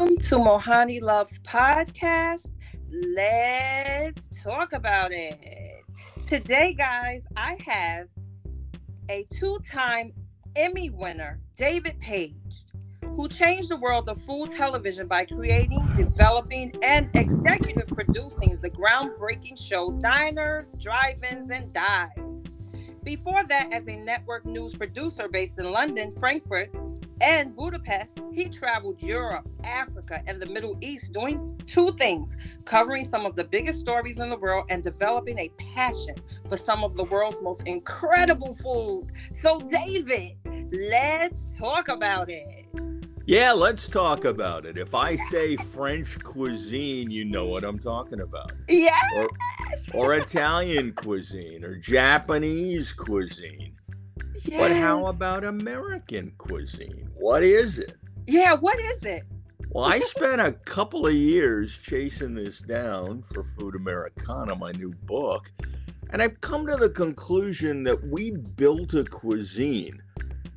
to Mohanni Loves Podcast. Let's talk about it. Today, guys, I have a two time Emmy winner, David Page, who changed the world of food television by creating, developing, and executive producing the groundbreaking show Diners, Drive Ins, and Dives. Before that, as a network news producer based in London, Frankfurt, and Budapest, he traveled Europe, Africa, and the Middle East doing two things covering some of the biggest stories in the world and developing a passion for some of the world's most incredible food. So, David, let's talk about it. Yeah, let's talk about it. If I say French cuisine, you know what I'm talking about. Yeah. Or, or Italian cuisine or Japanese cuisine. Yes. But how about American cuisine? What is it? Yeah, what is it? Well, I spent a couple of years chasing this down for Food Americana, my new book, and I've come to the conclusion that we built a cuisine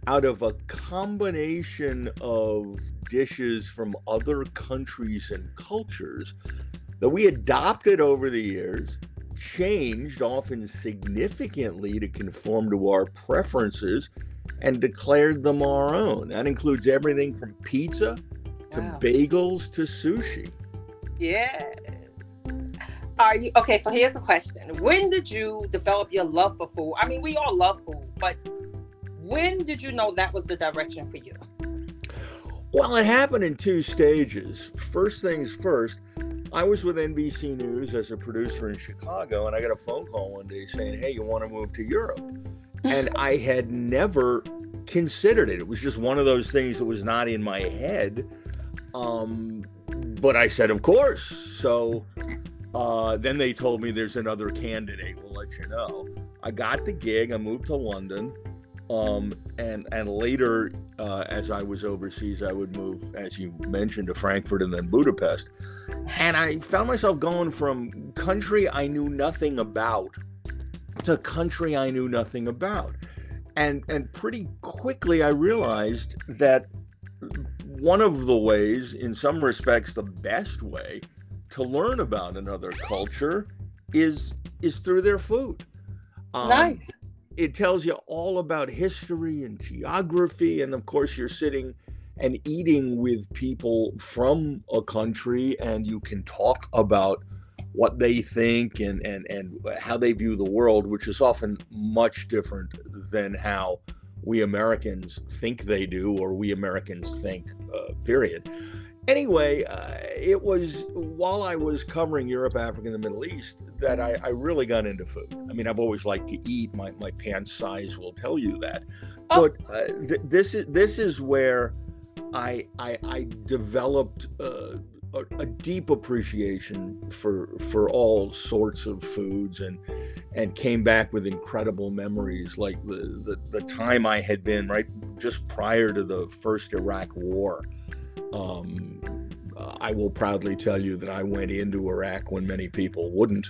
out of a combination of dishes from other countries and cultures that we adopted over the years, changed often significantly to conform to our preferences, and declared them our own. That includes everything from pizza to Wow. bagels to sushi. Yes. Are you okay? So here's the question: When did you develop your love for food? I mean, we all love food, but when did you know that was the direction for you? Well, it happened in two stages. First things first, I was with NBC News as a producer in Chicago, and I got a phone call one day saying, Hey, you want to move to Europe? And I had never considered it. It was just one of those things that was not in my head. Um, but I said, Of course. So uh, then they told me there's another candidate. We'll let you know. I got the gig. I moved to London. Um, and and later, uh, as I was overseas, I would move, as you mentioned, to Frankfurt and then Budapest. And I found myself going from country I knew nothing about to country I knew nothing about. And and pretty quickly I realized that one of the ways, in some respects, the best way to learn about another culture is is through their food. Um, nice. It tells you all about history and geography and of course you're sitting and eating with people from a country and you can talk about what they think and and and how they view the world which is often much different than how we Americans think they do or we Americans think uh, period. Anyway uh, it was while I was covering Europe Africa and the Middle East that I, I really got into food. I mean I've always liked to eat. My my pants size will tell you that. Oh. but uh, th- this is this is where I I, I developed uh, a, a deep appreciation for for all sorts of foods and and came back with incredible memories like the, the the time I had been right just prior to the first Iraq war. Um, I will proudly tell you that I went into Iraq when many people wouldn't.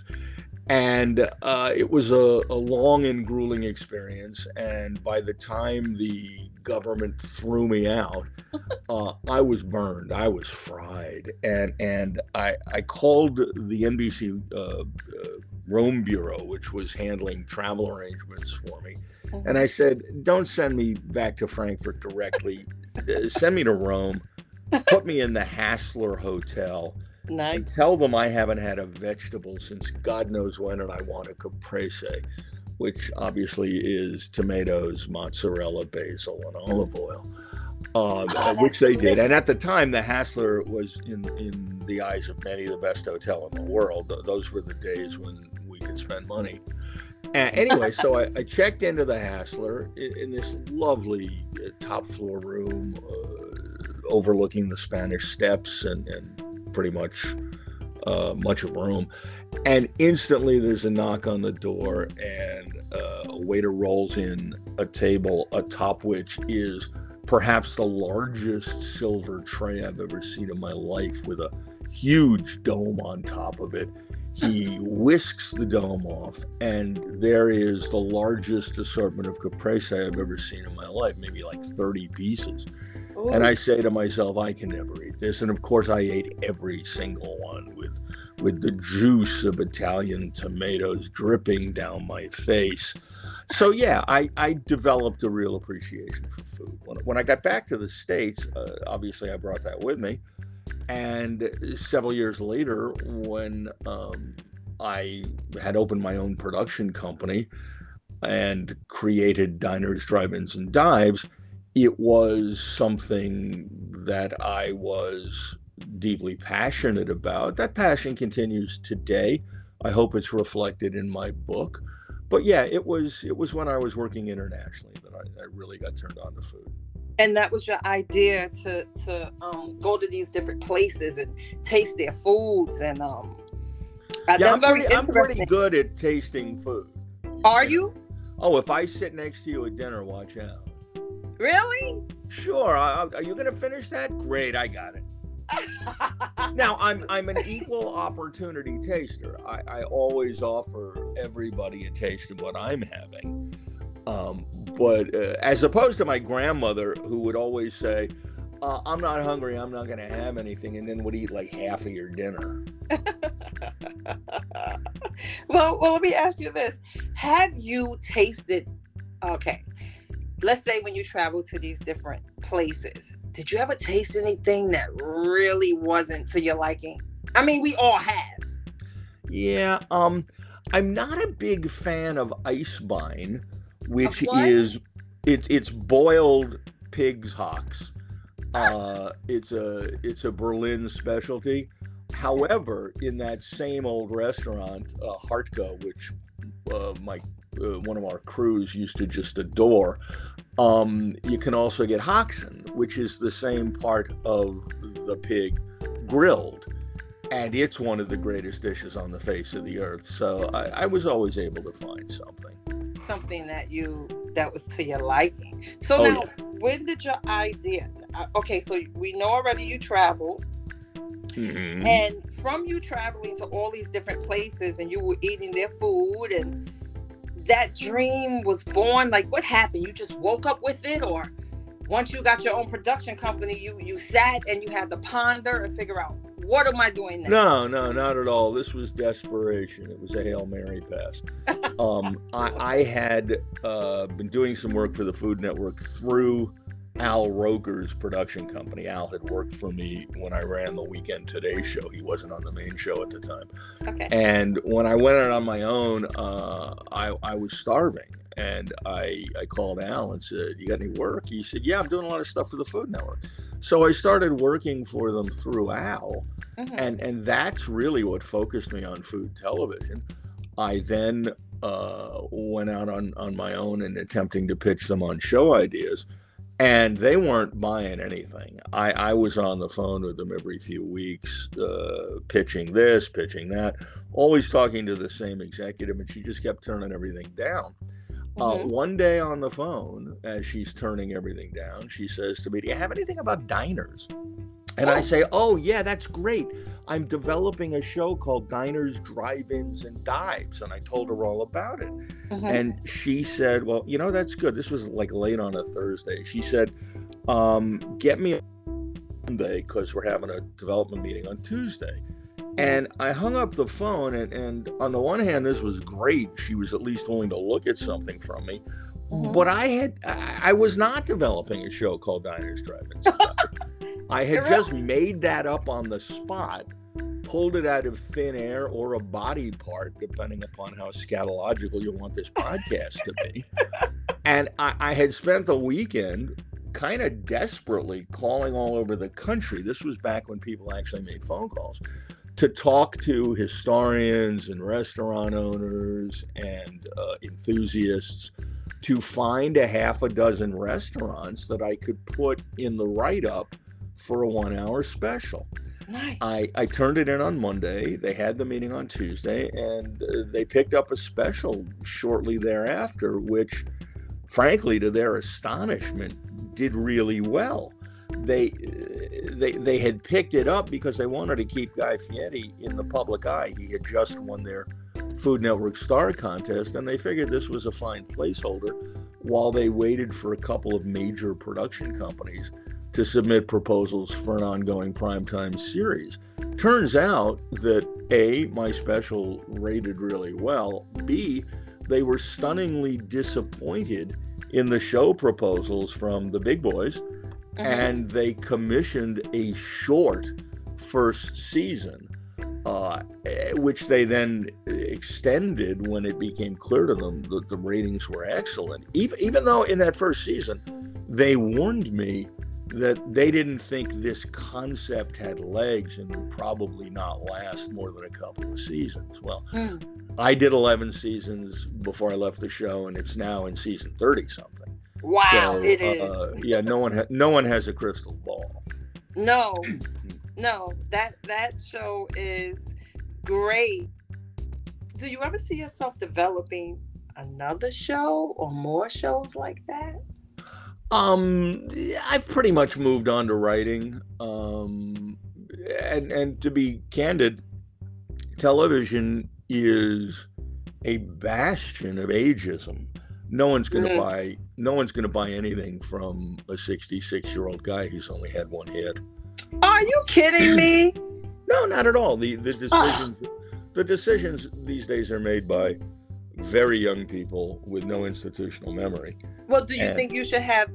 And uh, it was a, a long and grueling experience. And by the time the government threw me out, uh, I was burned. I was fried. And and I, I called the NBC uh, uh, Rome Bureau, which was handling travel arrangements for me. And I said, don't send me back to Frankfurt directly. Uh, send me to Rome. Put me in the Hassler Hotel and Nice. tell them I haven't had a vegetable since God knows when, and I want a caprese, which obviously is tomatoes, mozzarella, basil, and olive oil, uh, Oh, which they did. And at the time, the Hassler was in in the eyes of many the best hotel in the world. Those were the days when we could spend money. Uh, anyway, so I, I checked into the Hassler in, in this lovely uh, top floor room uh, overlooking the Spanish Steps and, and pretty much uh, much of Rome. And instantly there's a knock on the door, and uh, a waiter rolls in a table atop which is perhaps the largest silver tray I've ever seen in my life with a huge dome on top of it. He whisks the dome off, and there is the largest assortment of caprese I've ever seen in my life, maybe like 30 pieces. Ooh. And I say to myself, I can never eat this. And of course, I ate every single one with with the juice of Italian tomatoes dripping down my face. So yeah, I, I developed a real appreciation for food. When, when I got back to the States, uh, obviously I brought that with me. And several years later, when um, I had opened my own production company and created diners, drive-ins, and dives, it was something that I was deeply passionate about. That passion continues today. I hope it's reflected in my book. But yeah, it was it was when I was working internationally that I, I really got turned on to food. And that was your idea to to um, go to these different places and taste their foods and um. Uh, yeah, I'm pretty, I'm pretty good at tasting food. Are you? Oh, if I sit next to you at dinner, watch out. Really? Sure. are you going to finish that? Great, I got it. now I'm I'm an equal opportunity taster. I, I always offer everybody a taste of what I'm having. Um, but uh, as opposed to my grandmother, who would always say, uh, "I'm not hungry. I'm not going to have anything," and then would eat like half of your dinner. well, well, let me ask you this: Have you tasted? Okay, let's say when you travel to these different places, did you ever taste anything that really wasn't to your liking? I mean, we all have. Yeah, um, I'm not a big fan of Eisbein, which is it's it's boiled pig's hocks. Uh, it's a it's a Berlin specialty. However, in that same old restaurant, uh, Hardtke, which uh, my uh, one of our crews used to just adore, um, you can also get Haxen, which is the same part of the pig grilled. And it's one of the greatest dishes on the face of the earth. So I, I was always able to find something. Something that you that was to your liking. So oh, now, yeah. when did your idea? Uh, okay, so we know already you traveled, mm-hmm. and from you traveling to all these different places, and you were eating their food and that dream was born? Like what happened? You just woke up with it or once you got your own production company, you you sat and you had to ponder and figure out what am I doing No, no, not at all. This was desperation. It was a hail mary pass. um, I, I, had uh, been doing some work for the Food Network through Al Roker's production company. Al had worked for me when I ran the Weekend Today show. He wasn't on the main show at the time. Okay. And when I went out on my own, uh, I, I was starving. And I, I called Al and said, You got any work? He said, Yeah, I'm doing a lot of stuff for the Food Network. So I started working for them through Al. Mm-hmm. And, and that's really what focused me on food television. I then uh, went out on, on my own and attempting to pitch them on show ideas and they weren't buying anything. I, I was on the phone with them every few weeks, uh, pitching this, pitching that, always talking to the same executive, and she just kept turning everything down. Uh, mm-hmm. one day on the phone, as she's turning everything down, she says to me, Do you have anything about diners? And. I say, Oh, yeah, that's great. I'm developing a show called Diners, Drive Ins, and Dives. And I told her all about it. Mm-hmm. And she said, Well, you know, that's good. This was like late on a Thursday. She said, um, Get me a Monday because we're having a development meeting on Tuesday. And I hung up the phone, and, and on the one hand, this was great. She was at least willing to look at something from me. Mm-hmm. But I had, I, I was not developing a show called Diners, Drive-Ins. I had just made that up on the spot, pulled it out of thin air or a body part, depending upon how scatological you want this podcast to be. And I, I had spent the weekend kind of desperately calling all over the country. This was back when people actually made phone calls to talk to historians and restaurant owners and uh, enthusiasts to find a half a dozen restaurants that I could put in the write up for a one hour special. Nice. I, I turned it in on Monday. They had the meeting on Tuesday, and uh, they picked up a special shortly thereafter, which, frankly, to their astonishment, did really well. They uh, they they had picked it up because they wanted to keep Guy Fieri in the public eye. He had just won their Food Network Star Contest, and they figured this was a fine placeholder while they waited for a couple of major production companies to submit proposals for an ongoing primetime series. Turns out that A, my special rated really well, B, they were stunningly disappointed in the show proposals from the big boys, mm-hmm. and they commissioned a short first season. Uh, which they then extended when it became clear to them that the ratings were excellent. Even, even though in that first season, they warned me that they didn't think this concept had legs and would probably not last more than a couple of seasons. Well, mm. I did 11 seasons before I left the show, and it's now in season 30 something. Wow, so, it is. Uh, yeah, no one ha- no one has a crystal ball. No, no, that that show is great. Do you ever see yourself developing another show or more shows like that? Um, I've pretty much moved on to writing. Um, and and to be candid, television is a bastion of ageism. No one's going to mm. buy. No one's going to buy anything from a 66 year old guy who's only had one head. Are you kidding me? no, not at all. The the decisions the decisions these days are made by very young people with no institutional memory. Well, do you and, think you should have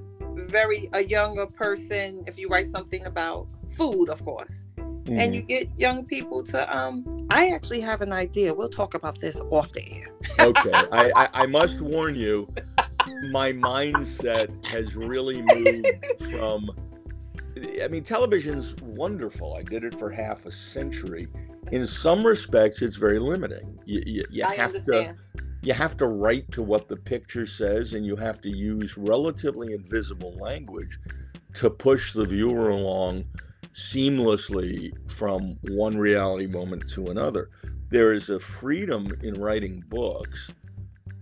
very a younger person if you write something about food, of course, mm-hmm. and you mm-hmm. get young people to um? I actually have an idea. We'll talk about this off the air. okay, I, I I must warn you, my mindset has really moved from. I mean, television's wonderful. I did it for half a century. In some respects, it's very limiting. You, you, you have understand. to you have to write to what the picture says and you have to use relatively invisible language to push the viewer along seamlessly from one reality moment to another. There is a freedom in writing books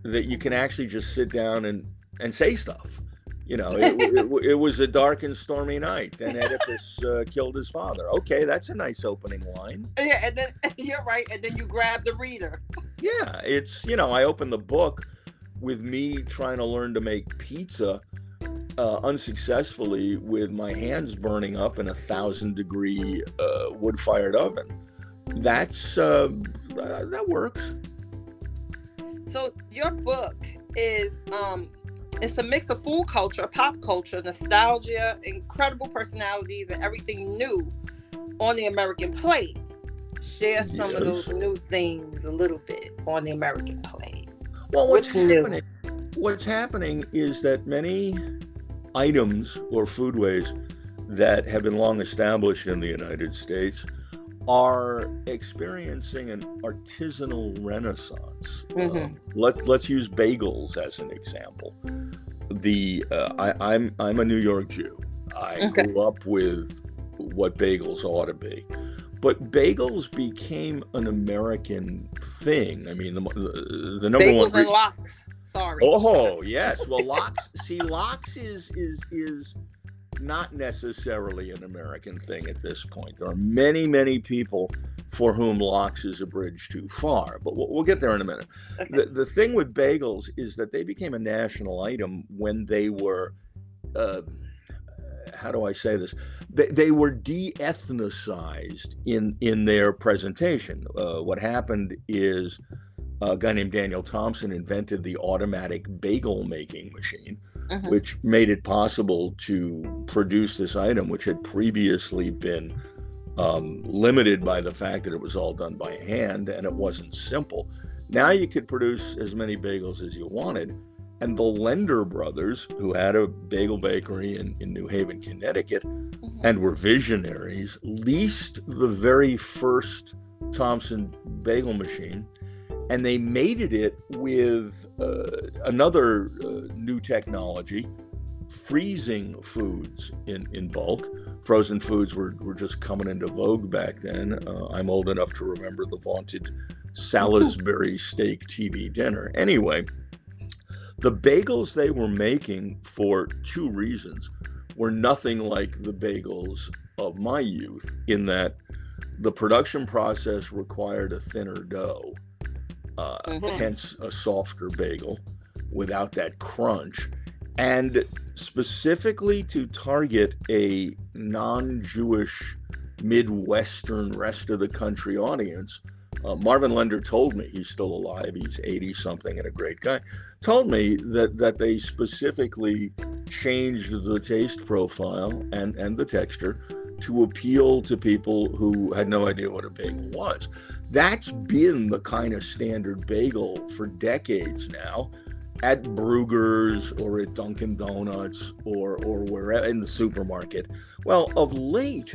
that you can actually just sit down and, and say stuff. You know, it, it, it, was a dark and stormy night, and Oedipus uh, killed his father. Okay, that's a nice opening line. Yeah, and then you're right, and then you grab the reader. Yeah, it's you know, I open the book with me trying to learn to make pizza uh, unsuccessfully with my hands burning up in a thousand degree uh, wood fired oven. That's uh, that works. So your book is um it's a mix of food culture, pop culture, nostalgia, incredible personalities, and everything new on the American plate. Share some yes. of those new things a little bit on the American plate. Well, what's, what's happening? New? What's happening is that many items or foodways that have been long established in the United States are experiencing an artisanal renaissance. Mm-hmm. Um, let, let's use bagels as an example. The uh, I, I'm I'm a New York Jew. I okay. grew up with what bagels ought to be, but bagels became an American thing. I mean, the the, the number bagels one. Bagels and lox. Sorry. Oh yes, well lox. see, lox is is is not necessarily an American thing at this point. There are many, many people for whom lox is a bridge too far, but we'll, we'll get there in a minute. Okay. The, the thing with bagels is that they became a national item when they were, uh, how do I say this? They, they were de ethnicized in, in their presentation. Uh, what happened is a guy named Daniel Thompson invented the automatic bagel making machine mm-hmm. which made it possible to produce this item, which had previously been um, limited by the fact that it was all done by hand and it wasn't simple. Now you could produce as many bagels as you wanted. And the Lender brothers, who had a bagel bakery in, in New Haven, Connecticut, mm-hmm. and were visionaries, leased the very first Thompson bagel machine and they mated it with uh, another uh, new technology freezing foods in, in bulk. Frozen foods were, were just coming into vogue back then. Uh, I'm old enough to remember the vaunted Salisbury steak TV dinner. Anyway, the bagels they were making for two reasons were nothing like the bagels of my youth, in that the production process required a thinner dough uh, mm-hmm. hence a softer bagel without that crunch. and specifically to target a non-Jewish Midwestern rest of the country audience. Uh, Marvin Lender told me he's still alive. He's 80 something and a great guy. Told me that that they specifically changed the taste profile and and the texture to appeal to people who had no idea what a bagel was. That's been the kind of standard bagel for decades now at Bruegger's or at Dunkin' Donuts or or wherever in the supermarket. Well, of late,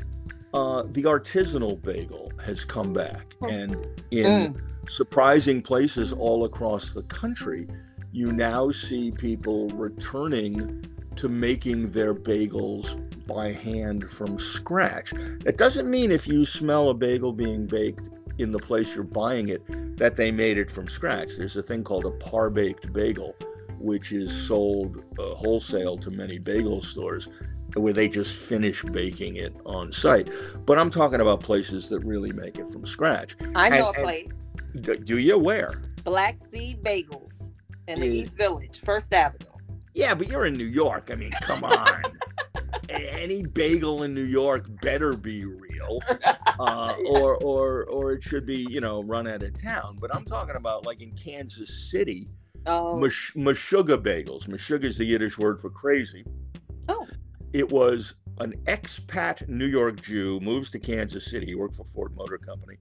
uh, the artisanal bagel has come back, oh. and in mm. surprising places all across the country, you now see people returning to making their bagels by hand from scratch. It doesn't mean if you smell a bagel being baked in the place you're buying it that they made it from scratch. There's a thing called a par baked bagel, which is sold uh, wholesale to many bagel stores where they just finish baking it on site. But I'm talking about places that really make it from scratch. I know and, a place. Do you? Where? Black Seed Bagels in the East Village, First Avenue. Yeah, but you're in New York. I mean, come on. Any bagel in New York better be real, uh, or or or it should be you know run out of town. But I'm talking about like in Kansas City, oh. Mash- Meshuggah bagels. Meshuggah is the Yiddish word for crazy. Oh. It was an expat New York Jew moves to Kansas City. He worked for Ford Motor Company.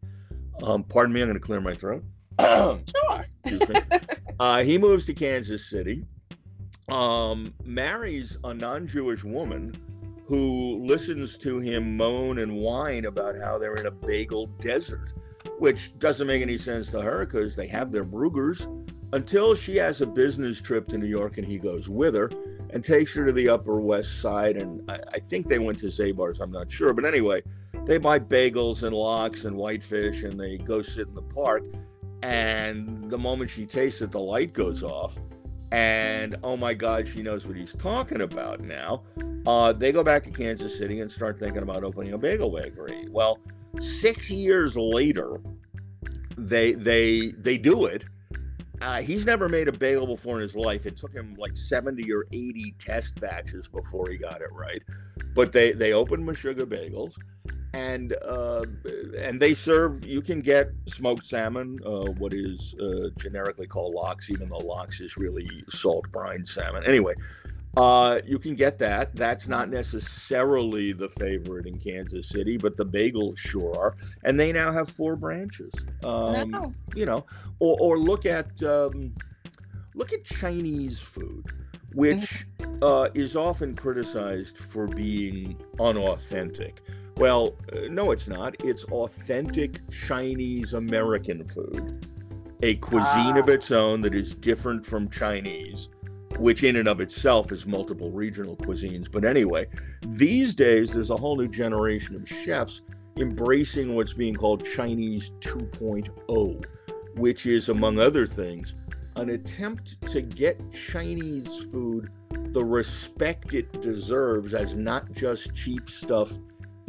Um, pardon me, I'm going to clear my throat. sure. uh, he moves to Kansas City um, marries a non Jewish woman who listens to him moan and whine about how they're in a bagel desert, which doesn't make any sense to her because they have their Bruegger's until she has a business trip to New York and he goes with her and takes her to the Upper West Side. And I, I think they went to Zabar's, I'm not sure. But anyway, they buy bagels and lox and whitefish and they go sit in the park. And the moment she tastes it, the light goes off and oh my God, she knows what he's talking about now. Uh, they go back to Kansas City and start thinking about opening a bagel bakery. Well, six years later, they they they do it. Uh, he's never made a bagel before in his life. It took him like 70 or 80 test batches before he got it right. But they they opened Meshuggah Bagels and uh, and they serve. You can get smoked salmon, uh, what is uh, generically called lox, even though lox is really salt brine salmon. Anyway, uh, you can get that. That's not necessarily the favorite in Kansas City, but the bagels sure are. And they now have four branches. Um, no. You know, or, or look at um, look at Chinese food which mm-hmm. uh, is often criticized for being unauthentic. Well, uh, no, it's not. It's authentic Chinese American food, a cuisine ah. of its own that is different from Chinese, which in and of itself is multiple regional cuisines. But anyway, these days there's a whole new generation of chefs embracing what's being called Chinese 2.0, which is, among other things, an attempt to get Chinese food the respect it deserves as not just cheap stuff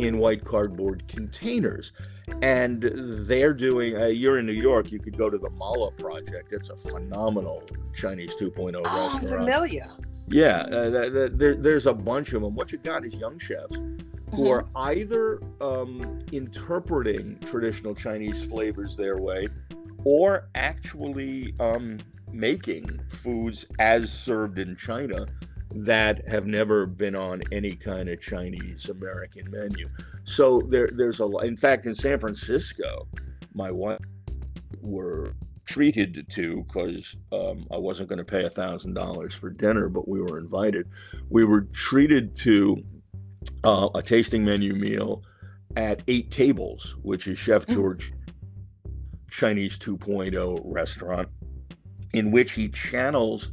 in white cardboard containers. And they're doing, uh, you're in New York, you could go to the Mala Project. It's a phenomenal Chinese 2.0 oh, restaurant. familiar. Yeah, uh, there, there's a bunch of them. What you got is young chefs mm-hmm. who are either um, interpreting traditional Chinese flavors their way or actually um, making foods as served in China that have never been on any kind of Chinese American menu. So there, there's a lot. In fact, in San Francisco, my wife were treated to because um, I wasn't going to pay a thousand dollars for dinner, but we were invited. We were treated to uh, a tasting menu meal at Eight Tables, which is Chef mm. George Chinese 2.0 restaurant, in which he channels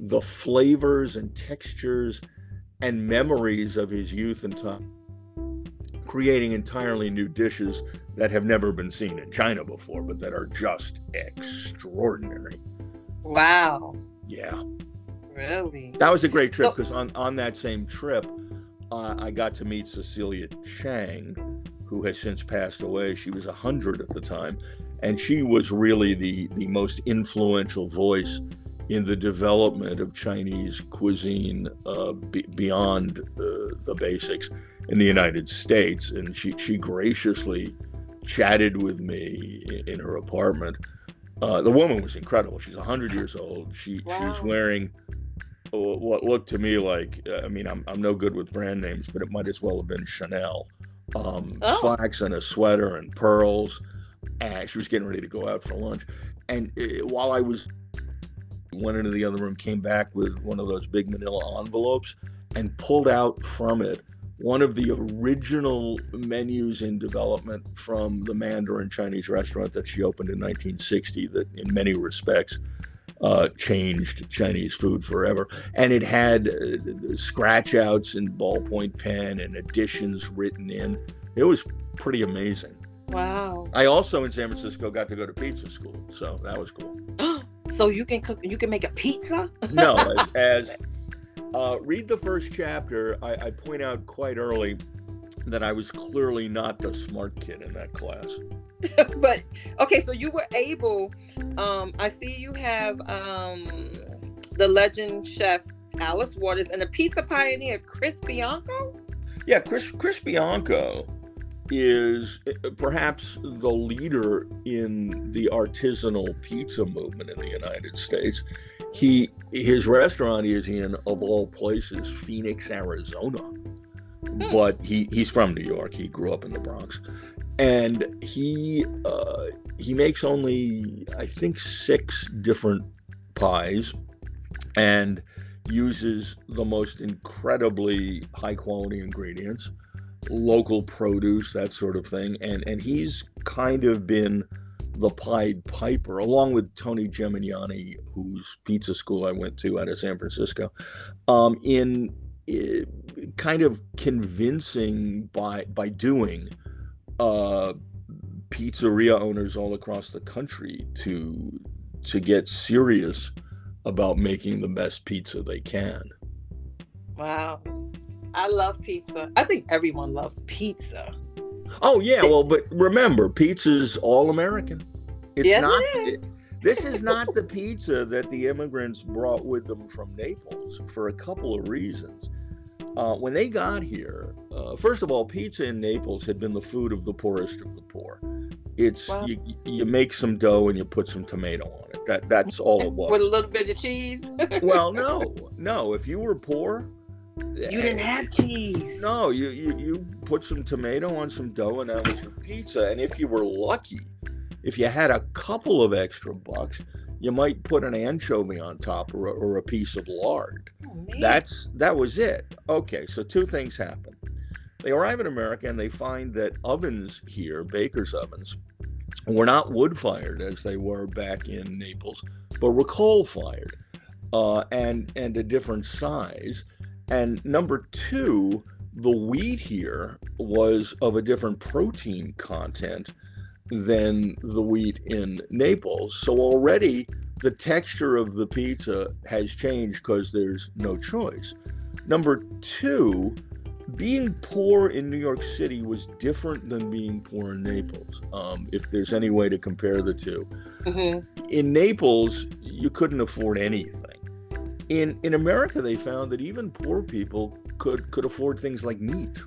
the flavors and textures and memories of his youth and time, creating entirely new dishes that have never been seen in China before, but that are just extraordinary. Wow. Yeah. Really? That was a great trip because so- on, on that same trip, uh, I got to meet Cecilia Chiang, who has since passed away. She was 100 at the time, and she was really the, the most influential voice in the development of Chinese cuisine uh, b- beyond uh, the basics in the United States. And she, she graciously chatted with me in, in her apartment. Uh, the woman was incredible. She's 100 years old. She Wow. She's wearing what looked to me like, uh, I mean, I'm, I'm no good with brand names, but it might as well have been Chanel. Um, Oh. Slacks and a sweater and pearls. And she was getting ready to go out for lunch. And uh, while I was went into the other room, came back with one of those big manila envelopes and pulled out from it one of the original menus in development from the Mandarin Chinese restaurant that she opened in 1960, that in many respects uh, changed Chinese food forever. And it had uh, scratch outs in ballpoint pen and additions written in. It was pretty amazing. Wow. I also in San Francisco got to go to pizza school, so that was cool. so you can cook. You can make a pizza. no, as, as uh, read the first chapter, I, I point out quite early that I was clearly not the smart kid in that class. but okay, so you were able. Um, I see you have um the legend chef Alice Waters and the pizza pioneer Chris Bianco. Yeah, Chris Chris Bianco is uh, perhaps the leader in the artisanal pizza movement in the United States. He his restaurant is in of all places Phoenix, Arizona. But he he's from New York. He grew up in the Bronx. And he uh, he makes only I think 6 different pies and uses the most incredibly high quality ingredients local produce, that sort of thing. And and he's kind of been the Pied Piper, along with Tony Gemignani, whose pizza school I went to out of San Francisco, um, in eh, kind of convincing by by doing uh, pizzeria owners all across the country to to get serious about making the best pizza they can. Wow. I love pizza. I think everyone loves pizza. Oh yeah, well, but remember, pizza's all American. It's yes, not. it is. This is not the pizza that the immigrants brought with them from Naples for a couple of reasons. Uh, when they got here, uh, first of all, pizza in Naples had been the food of the poorest of the poor. It's Wow. you, you make some dough and you put some tomato on it. That that's all it was. With a little bit of cheese. well, no, no. If you were poor, you didn't have cheese. No, you, you you put some tomato on some dough and that was your pizza. And if you were lucky, if you had a couple of extra bucks, you might put an anchovy on top or a, or a piece of lard. Oh. That's that was it. Okay, so two things happen. They arrive in America and they find that ovens here, baker's ovens, were not wood fired as they were back in Naples, but were coal fired, uh, and and a different size. And number two, the wheat here was of a different protein content than the wheat in Naples. So already the texture of the pizza has changed because there's no choice. Number two, being poor in New York City was different than being poor in Naples, um, if there's any way to compare the two Mhm. in Naples, you couldn't afford anything. In in America, they found that even poor people could could afford things like meat.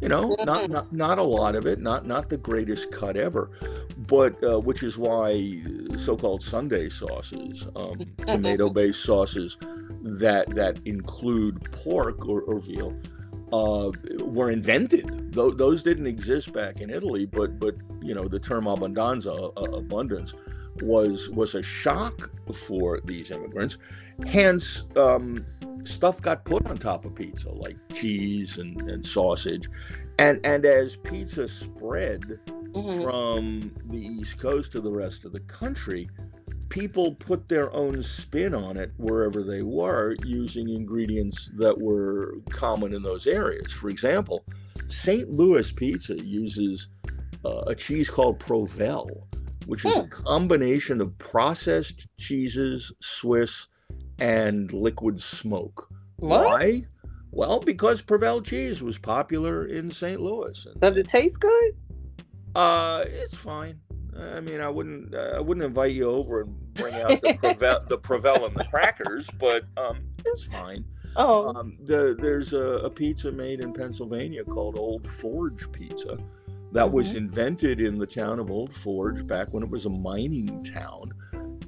You know, not not not a lot of it, not not the greatest cut ever, but uh, which is why so-called Sunday sauces, um, tomato-based sauces that that include pork or, or veal, uh, were invented. Tho- those didn't exist back in Italy, but but you know the term abbondanza, uh, abundance, was was a shock for these immigrants. Hence, um, stuff got put on top of pizza, like cheese and, and sausage, and and as pizza spread Mhm. from the East Coast to the rest of the country, people put their own spin on it wherever they were using ingredients that were common in those areas. For example, St. Louis pizza uses uh, a cheese called Provel, which is a Hmm. combination of processed cheeses, Swiss, and liquid smoke. What? Why? Well, because Provel cheese was popular in St. Louis. Does it taste good? uh, it's fine. I mean, I wouldn't, uh, I wouldn't invite you over and bring out the Provel, the Provel and the crackers, but um, it's fine. Oh, Um, the, there's a, a pizza made in Pennsylvania called Old Forge Pizza that was Mhm. invented in the town of Old Forge back when it was a mining town.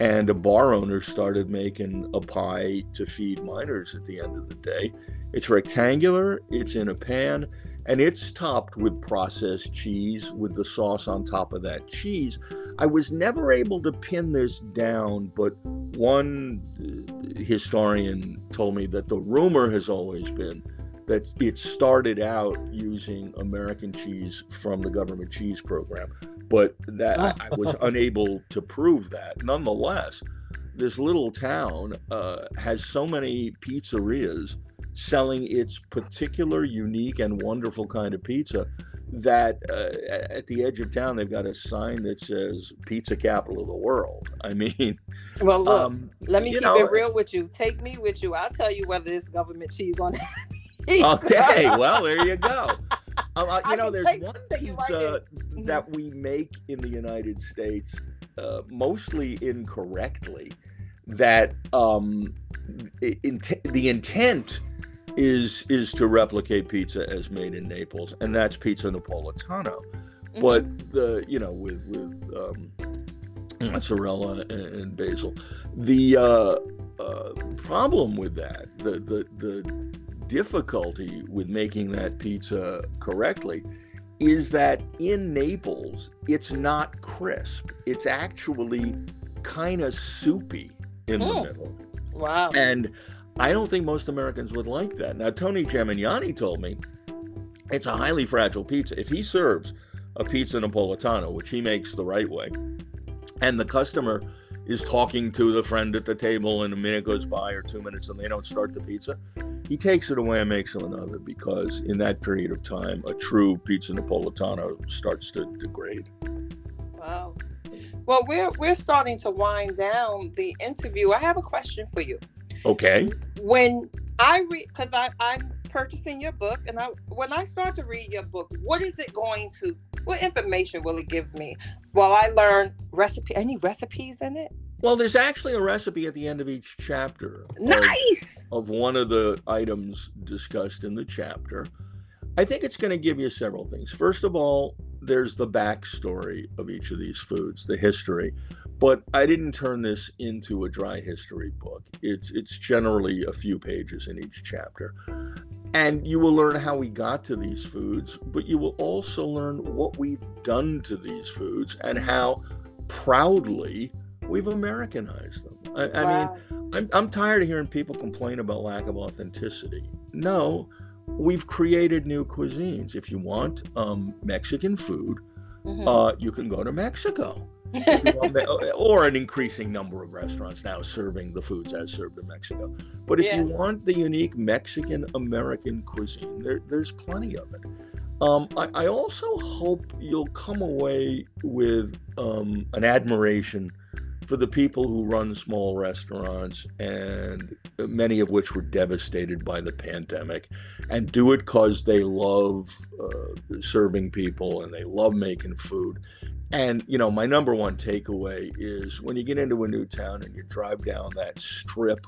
And a bar owner started making a pie to feed miners at the end of the day. It's rectangular, it's in a pan, and it's topped with processed cheese with the sauce on top of that cheese. I was never able to pin this down, but one uh, historian told me that the rumor has always been that it started out using American cheese from the government cheese program, but that I, I was unable to prove that. Nonetheless, this little town uh, has so many pizzerias selling its particular, unique, and wonderful kind of pizza that uh, at the edge of town they've got a sign that says "Pizza Capital of the World." I mean, well, look. um, let me keep know, it real with you. Take me with you. I'll tell you whether it's government cheese on that. Okay, well there you go. Um, uh, I you know, there's take- one take pizza Mhm. that we make in the United States, uh, mostly incorrectly. That um, i- int- the intent is is to replicate pizza as made in Naples, and that's pizza napolitano. Mhm. But the you know with with um, mozzarella and, and basil, the uh, uh, problem with that, the the the difficulty with making that pizza correctly is that in Naples, it's not crisp. It's actually kind of soupy in the Mm. middle. wow. And I don't think most Americans would like that. Now, Tony Gemignani told me it's a highly fragile pizza. If he serves a pizza Napolitano, which he makes the right way, and the customer is talking to the friend at the table and a minute goes by or two minutes and they don't start the pizza, he takes it away and makes him another because in that period of time, a true pizza Napolitano starts to degrade. Wow. Well, we're we're starting to wind down the interview. I have a question for you. Okay. When I read, because I I'm purchasing your book, and I when I start to read your book, what is it going to? What information will it give me? Will I learn recipe? Any recipes in it? Well, there's actually a recipe at the end of each chapter. of- Nice. of one of the items discussed in the chapter. I think it's going to give you several things. First of all, there's the backstory of each of these foods, the history. But I didn't turn this into a dry history book. It's it's generally a few pages in each chapter. And you will learn how we got to these foods, but you will also learn what we've done to these foods and how proudly we've Americanized them. I, I mean, I'm, I'm tired of hearing people complain about lack of authenticity. No, we've created new cuisines. If you want um, Mexican food, Mhm. uh, you can go to Mexico. Want or an increasing number of restaurants now serving the foods as served in Mexico. But if you want the unique Mexican American cuisine, there, there's plenty of it. Um, I, I also hope you'll come away with um, an admiration for the people who run small restaurants and many of which were devastated by the pandemic and do it because they love uh, serving people and they love making food. And you know my number one takeaway is when you get into a new town and you drive down that strip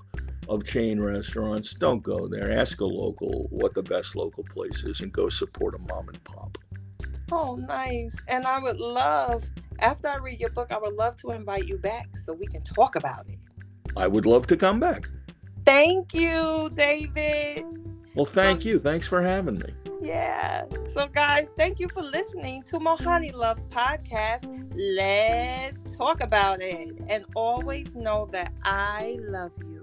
of chain restaurants don't go there. Ask a local what the best local place is and go support a mom and pop Oh, nice. And I would love, after I read your book, I would love to invite you back so we can talk about it. i would love to come back Thank you, David. well thank you thanks for having me Yeah. So, guys, thank you for listening to Mohanni Loves podcast. Let's talk about it. And always know that I love you.